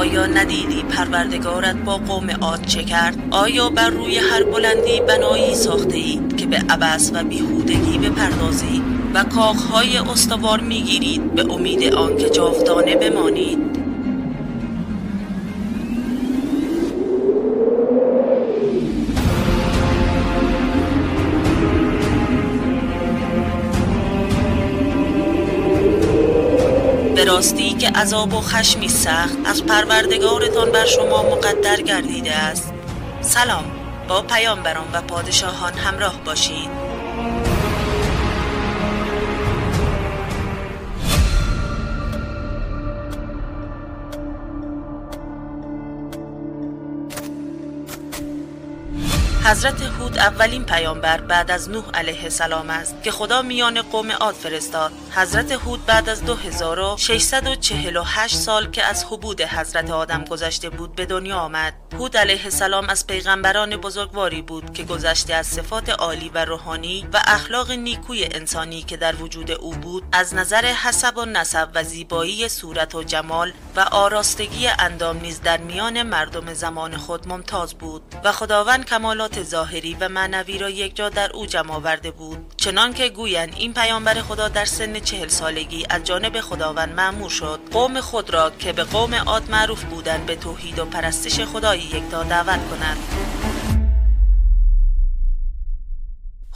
آیا ندیدی پروردگارت با قوم عاد چه کرد؟ آیا بر روی هر بلندی بنایی ساخته ای که به عبس و بیهودگی بپردازی و کاخهای استوار می‌گیرید؟ به امید آنکه جاودانه بمانید. راستی که عذاب و خشمی سخت از پروردگارتان بر شما مقدر گردیده است. سلام. با پیامبران و پادشاهان همراه باشید. حضرت هود اولین پیامبر بعد از نوح علیه السلام است که خدا میان قوم عاد فرستاد. حضرت هود بعد از 2648 سال که از حبود حضرت آدم گذشته بود به دنیا آمد. هود علیه السلام از پیغمبران بزرگواری بود که گذشته از صفات عالی و روحانی و اخلاق نیکوی انسانی که در وجود او بود از نظر حسب و نسب و زیبایی صورت و جمال و آراستگی اندام نیز در میان مردم زمان خود ممتاز بود و خداوند کمالات ظاهری و معنوی را یک جا در او جمع آورده بود. چنان که گویند این پیامبر خدا در سن چهل سالگی از جانب خداوند معمور شد. قوم خود را که به قوم عاد معروف بودند به توحید و پرستش خدای یکتا دعوت کنند.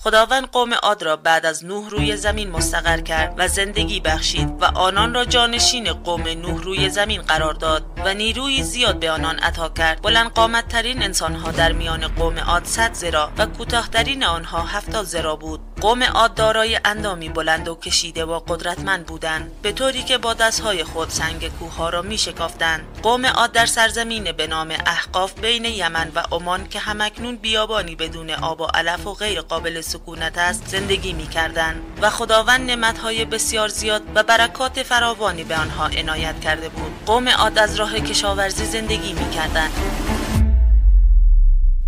خداوند قوم عاد را بعد از نوح روی زمین مستقر کرد و زندگی بخشید و آنان را جانشین قوم نوح روی زمین قرار داد و نیروی زیاد به آنان عطا کرد. بلند قامت ترین انسان ها در میان قوم عاد 100 زرا و کوتاهترین آنها 70 زرا بود. قوم عاد دارای اندامی بلند و کشیده و قدرتمند بودند به طوری که با دستهای خود سنگ کوه را می شکافتند قوم عاد در سرزمین به نام احقاف بین یمن و عمان که همکنون بیابانی بدون آب و علف و غیر قابل سکونت است زندگی می کردن و خداوند نعمتهای بسیار زیاد و برکات فراوانی به آنها عنایت کرده بود قوم عاد از راه کشاورزی زندگی می کردن.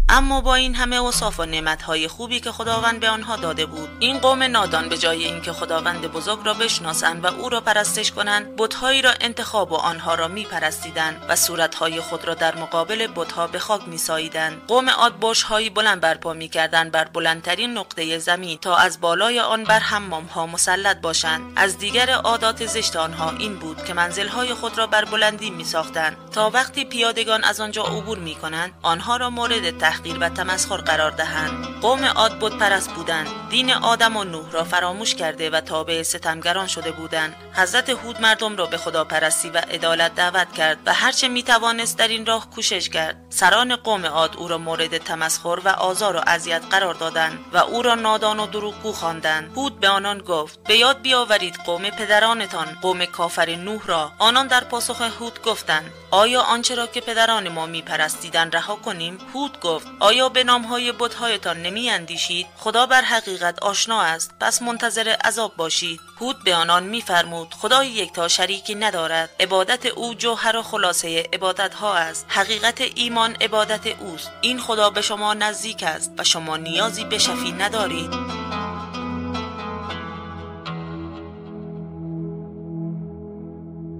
اما با این همه اوصاف و نعمتهای خوبی که خداوند به آنها داده بود این قوم نادان به جای اینکه خداوند بزرگ را بشناسند و او را پرستش کنند بتهایی را انتخاب و آنها را میپرستیدند و صورتهای خود را در مقابل بتها به خاک میساییدند. قوم عاد برجهایی بلند برپا می‌کردند بر بلندترین نقطه زمین تا از بالای آن بر حمامها مسلط باشند. از دیگر عادات زشت آنها این بود که منزلهای خود را بر بلندی میساختند. تا وقتی پیادگان از آنجا عبور می‌کنند آنها را مورد تحقیر و تمسخر قرار دهند. قوم عاد بت پرست بودند. دین آدم و نوح را فراموش کرده و تابع ستمگران شده بودند. حضرت هود مردم را به خدا پرستی و عدالت دعوت کرد و هرچه می توانست در این راه کوشش کرد. سران قوم عاد او را مورد تمسخر و آزار و اذیت قرار دادند و او را نادان و دروغگو خواندند. هود به آنان گفت به یاد بیاورید قوم پدرانتان قوم کافر نوح را. آنان در پاسخ هود گفتند آیا آنچه را که پدران ما می پرستیدن رها کنیم؟ هود گفت آیا به نامهای بتهایتان نمی اندیشید خدا بر حقیقت آشنا است. پس منتظر عذاب باشید هود به آنان میفرمود خدای یکتا شریکی ندارد. عبادت او جوهر و خلاصه عبادت ها است. حقیقت ایمان عبادت اوست. این خدا به شما نزدیک است و شما نیازی به شفی ندارید.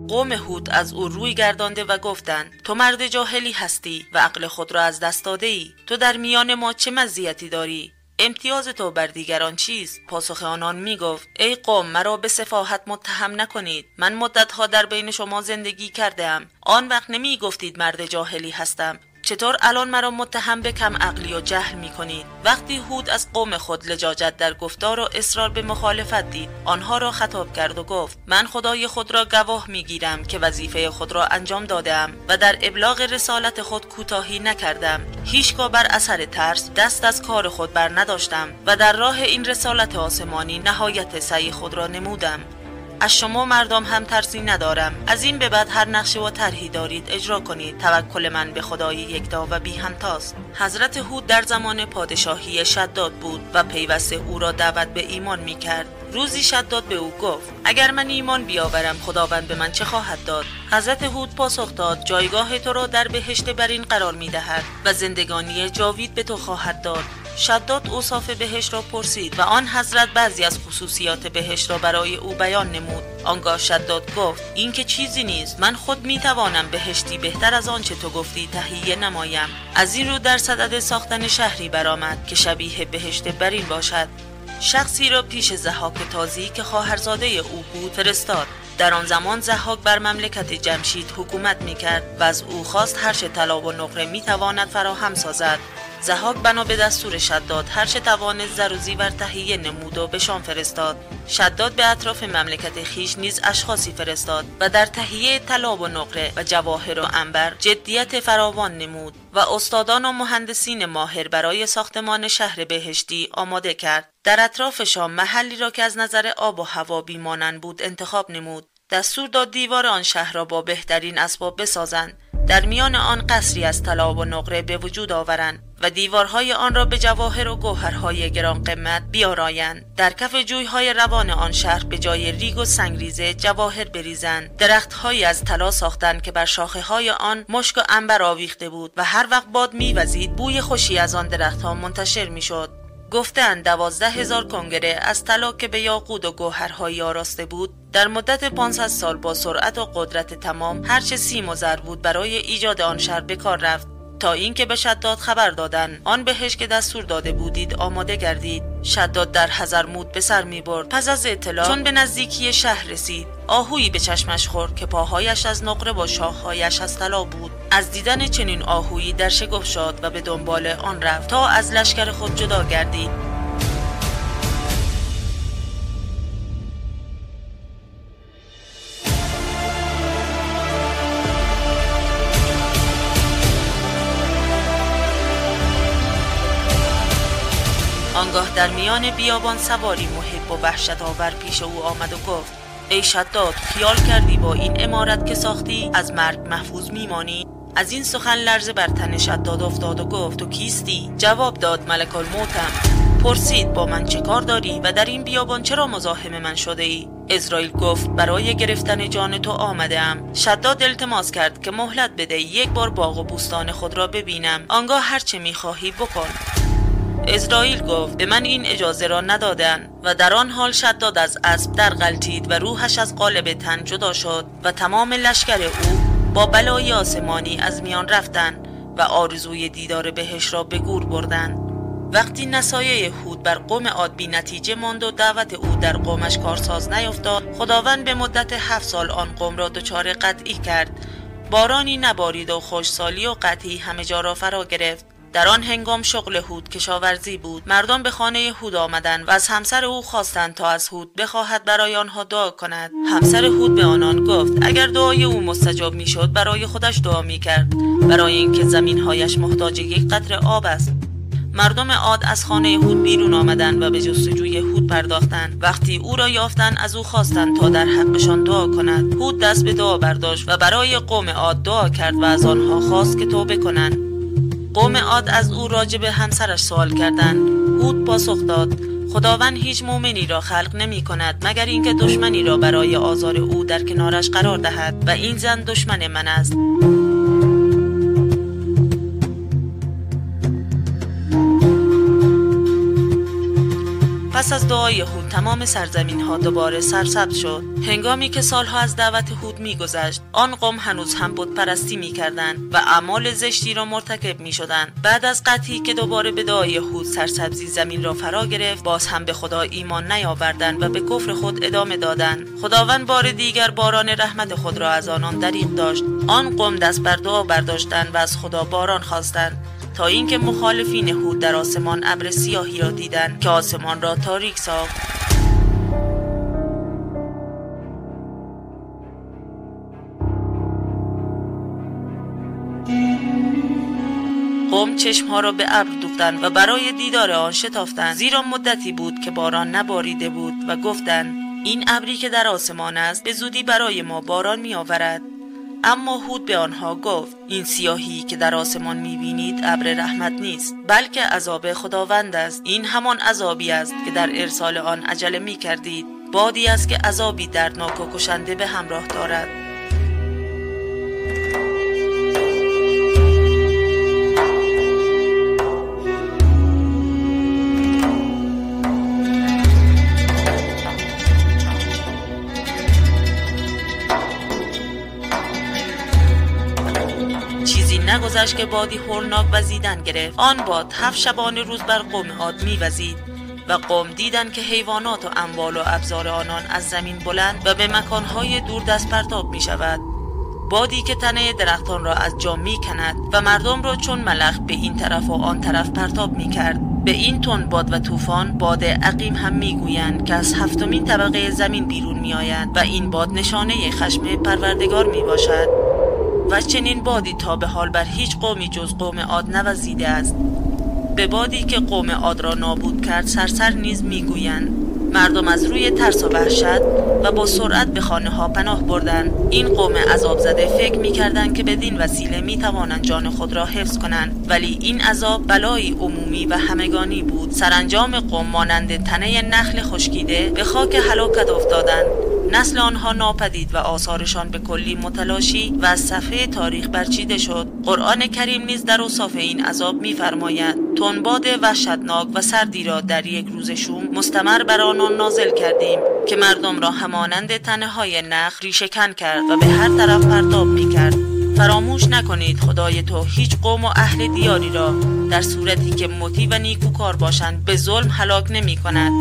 قوم هود از او روی گردانده و گفتند تو مرد جاهلی هستی و عقل خود را از دست داده ای تو در میان ما چه مزیتی داری؟ امتیاز تو بر دیگران چیست؟ پاسخ آنان می گفت ای قوم مرا به سفاهت متهم نکنید. من مدتها در بین شما زندگی کردم آن وقت نمی گفتید مرد جاهلی هستم. چطور الان مرا متهم به کم عقلی و جهل می کنید وقتی هود از قوم خود لجاجت در گفتار و اصرار به مخالفت دید آنها را خطاب کرد و گفت من خدای خود را گواه می گیرم که وظیفه خود را انجام دادم و در ابلاغ رسالت خود کوتاهی نکردم. هیچگاه بر اثر ترس دست از کار خود بر نداشتم و در راه این رسالت آسمانی نهایت سعی خود را نمودم. از شما مردم هم ترسی ندارم. از این به بعد هر نقشه و طرحی دارید اجرا کنید. توکل من به خدای یکتا و بی همتاست. حضرت هود در زمان پادشاهی شداد بود و پیوسته او را دعوت به ایمان می کرد. روزی شداد به او گفت اگر من ایمان بیاورم خداوند به من چه خواهد داد؟ حضرت هود پاسخ داد جایگاه تو را در بهشت برین قرار می دهد و زندگانی جاوید به تو خواهد داد. شداد اوصاف بهشت را پرسید و آن حضرت بعضی از خصوصیات بهشت را برای او بیان نمود. آنگاه شداد گفت این که چیزی نیست من خود می توانم بهشتی بهتر از آنچه تو گفتی تهیه نمایم. از این رو در صدد ساختن شهری برآمد که شبیه بهشت برین باشد. شخصی را پیش زحاک تازی که خواهرزاده او بود فرستاد. در آن زمان زحاک بر مملکت جمشید حکومت می کرد و از او خواست هرچه طلا و نقره می تواند فراهم سازد. زهاک بنا به دستور شداد هرچه توانست زر و زیور تهیه نمود و به شام فرستاد. شداد به اطراف مملکت خیش نیز اشخاصی فرستاد و در تهیه طلا و نقره و جواهر و انبر جدیت فراوان نمود و استادان و مهندسین ماهر برای ساختمان شهر بهشتی آماده کرد. در اطراف شام محلی را که از نظر آب و هوا بیمانند بود انتخاب نمود. دستور داد دیوار آن شهر را با بهترین اسباب بسازند. در میان آن قصری از طلا و نقره به وجود آورند و دیوارهای آن را به جواهر و گوهرهای گران قیمت بیارایند. در کف جویهای روان آن شهر به جای ریگ و سنگریزه جواهر بریزند. درختهایی از طلا ساختند که بر شاخه های آن مشک و انبر آویخته بود و هر وقت باد میوزید بوی خوشی از آن درختها منتشر می‌شد. گفتند دوازده هزار کنگره از طلا که به یاقود و گوهرهایی آراسته بود. در مدت 500 سال با سرعت و قدرت تمام هرچه سیم و زر بود برای ایجاد آن شهر به کار رفت. تا اینکه به شداد خبر دادن. آن بهش که دستور داده بودید آماده گردید. شداد در حضرموت به سر می برد. پس از اطلاع چون به نزدیکی شهر رسید آهویی به چشمش خورد که پاهایش از نقره و شاخهایش از طلا بود. از دیدن چنین آهویی در شگفت شاد و به دنبال آن رفت تا از لشکر خود جدا گردید آنگاه در میان بیابان سواری محب و وحشت آور پیش او آمد و گفت ای شداد خیال کردی با این امارت که ساختی از مرگ محفوظ میمانی؟ از این سخن لرزه بر تن شداد افتاد و گفت تو کیستی؟ جواب داد ملک الموتم. پرسید با من چه کار داری و در این بیابان چرا مزاحم من شده ای اسرائیل گفت برای گرفتن جان تو آمده ام شداد التماس کرد که مهلت بده یک بار باغ و بوستان خود را ببینم آنگاه هر چه می‌خواهی بکن. اسرائیل گفت به من این اجازه را ندادن. و در آن حال شداد از اسب در غلطید و روحش از قالب تن جدا شد و تمام لشکر او با بلای آسمانی از میان رفتن و آرزوی دیدار بهش را به گور بردن. وقتی نسایه هود بر قوم عاد بی نتیجه ماند و دعوت او در قومش کارساز نیفتاد خداوند به مدت هفت سال آن قوم را دچار قطعی کرد. بارانی نبارید و خوشسالی و قطعی همه جا را فرا گرفت. در آن هنگام شغل هود کشاورزی بود. مردم به خانه هود آمدند و از همسر او خواستند تا از هود بخواهد برای آنها دعا کند. همسر هود به آنان گفت اگر دعای او مستجاب می‌شد برای خودش دعا می‌کرد. برای اینکه زمینهایش محتاج یک قطر آب است. مردم عاد از خانه هود بیرون آمدند و به جستجوی هود پرداختند. وقتی او را یافتند از او خواستند تا در حقشان دعا کند. هود دست به دعا برداشت و برای قوم عاد دعا کرد و از آنها خواست که توبه کنند. قوم عاد از او راجب همسرش سوال کردند. هود پاسخ داد خداوند هیچ مؤمنی را خلق نمی کند مگر اینکه دشمنی را برای آزار او در کنارش قرار دهد و این زن دشمن من است. پس از دعای هود تمام سرزمین ها دوباره سرسبز شد. هنگامی که سالها از دعوت هود میگذشت آن قوم هنوز هم بود پرستی می‌کردند و اعمال زشتی را مرتکب می شدند بعد از قطعی که دوباره به دعای هود سرسبزی زمین را فرا گرفت باز هم به خدا ایمان نیاوردند و به کفر خود ادامه دادند. خداوند بار دیگر باران رحمت خود را از آنان دریغ داشت. آن قوم دست بر دعا برداشتند و از خدا باران خواستند. تا اینکه مخالفین هود در آسمان ابر سیاهی را دیدند که آسمان را تاریک ساخت. قوم چشمها را به ابر دوختند و برای دیدار آن شتافتند. زیرا مدتی بود که باران نباریده بود و گفتند این ابری که در آسمان است به زودی برای ما باران می آورد اما هود به آنها گفت این سیاهی که در آسمان می‌بینید ابر رحمت نیست بلکه عذاب خداوند است. این همان عذابی است که در ارسال آن عجله می کردید بادی است که عذابی دردناک و کشنده به همراه دارد. که بادی هولناک وزیدن گرفت. آن باد هفت شبانه روز بر قوم عاد میوزید و قوم دیدند که حیوانات و اموال و ابزار آنان از زمین بلند و به مکانهای دور دست پرتاب می شود بادی که تنه درختان را از جا می کند و مردم را چون ملخ به این طرف و آن طرف پرتاب می کرد به این تون باد و طوفان باد عقیم هم می‌گویند که از هفتمین طبقه زمین بیرون می آید و این باد نشانه خشم پروردگار می باشد و چنین بادی تا به حال بر هیچ قومی جز قوم عاد نوزیده است. به بادی که قوم عاد را نابود کرد سرسر نیز می‌گویند مردم از روی ترس و وحشت و با سرعت به خانه ها پناه بردند. این قوم عذاب زده فکر می‌کردند که بدین وسیله می توانند جان خود را حفظ کنند. ولی این عذاب بلایی عمومی و همگانی بود. سرانجام قوم مانند تنه نخل خشکیده به خاک هلاکت افتادند. نسل آنها ناپدید و آثارشان به کلی متلاشی و از صفحه تاریخ برچیده شد. قرآن کریم نیز در اوصاف این عذاب میفرماید. تنباد وحشتناک و سردی را در یک روز شوم مستمر بر آنان نازل کردیم که مردم را همانند تنه های نخ ریشهکن کرد و به هر طرف پرتاب می کرد فراموش نکنید خدای تو هیچ قوم و اهل دیاری را در صورتی که مطیع و نیکوکار باشند به ظلم هلاک نمی کند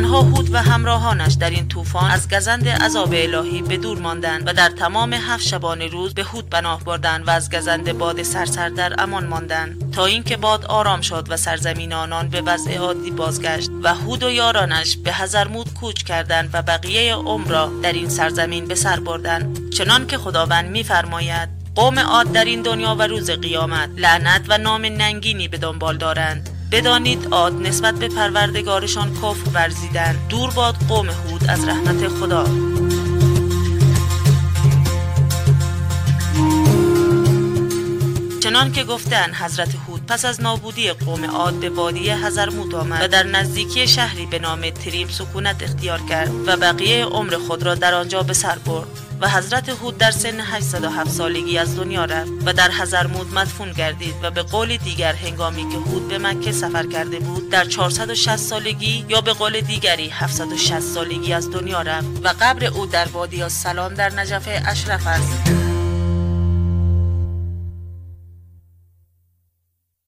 تنها هود و همراهانش در این طوفان از گزند عذاب الهی به دور ماندند و در تمام هفت شبانه روز به هود پناه بردند و از گزند باد سرسر در امان ماندند. تا اینکه باد آرام شد و سرزمین آنان به وضع عادی بازگشت و هود و یارانش به هزرمود کوچ کردند و بقیه عمر را در این سرزمین به سر بردند. چنان که خداوند میفرماید قوم عاد در این دنیا و روز قیامت لعنت و نام ننگینی به دنبال دارند. بدانید عاد نسبت به پروردگارشان کفر ورزیدن. دور باد قوم هود از رحمت خدا. چنان که گفتن حضرت هود پس از نابودی قوم عاد به وادی هزرموت آمد و در نزدیکی شهری به نام تریم سکونت اختیار کرد و بقیه عمر خود را در آنجا به سر برد. و حضرت هود در سن 807 سالگی از دنیا رفت و در حضرموت مدفون گردید و به قول دیگر هنگامی که هود به مکه سفر کرده بود در 460 سالگی یا به قول دیگری 760 سالگی از دنیا رفت و قبر او در وادی سلام در نجف اشرف است.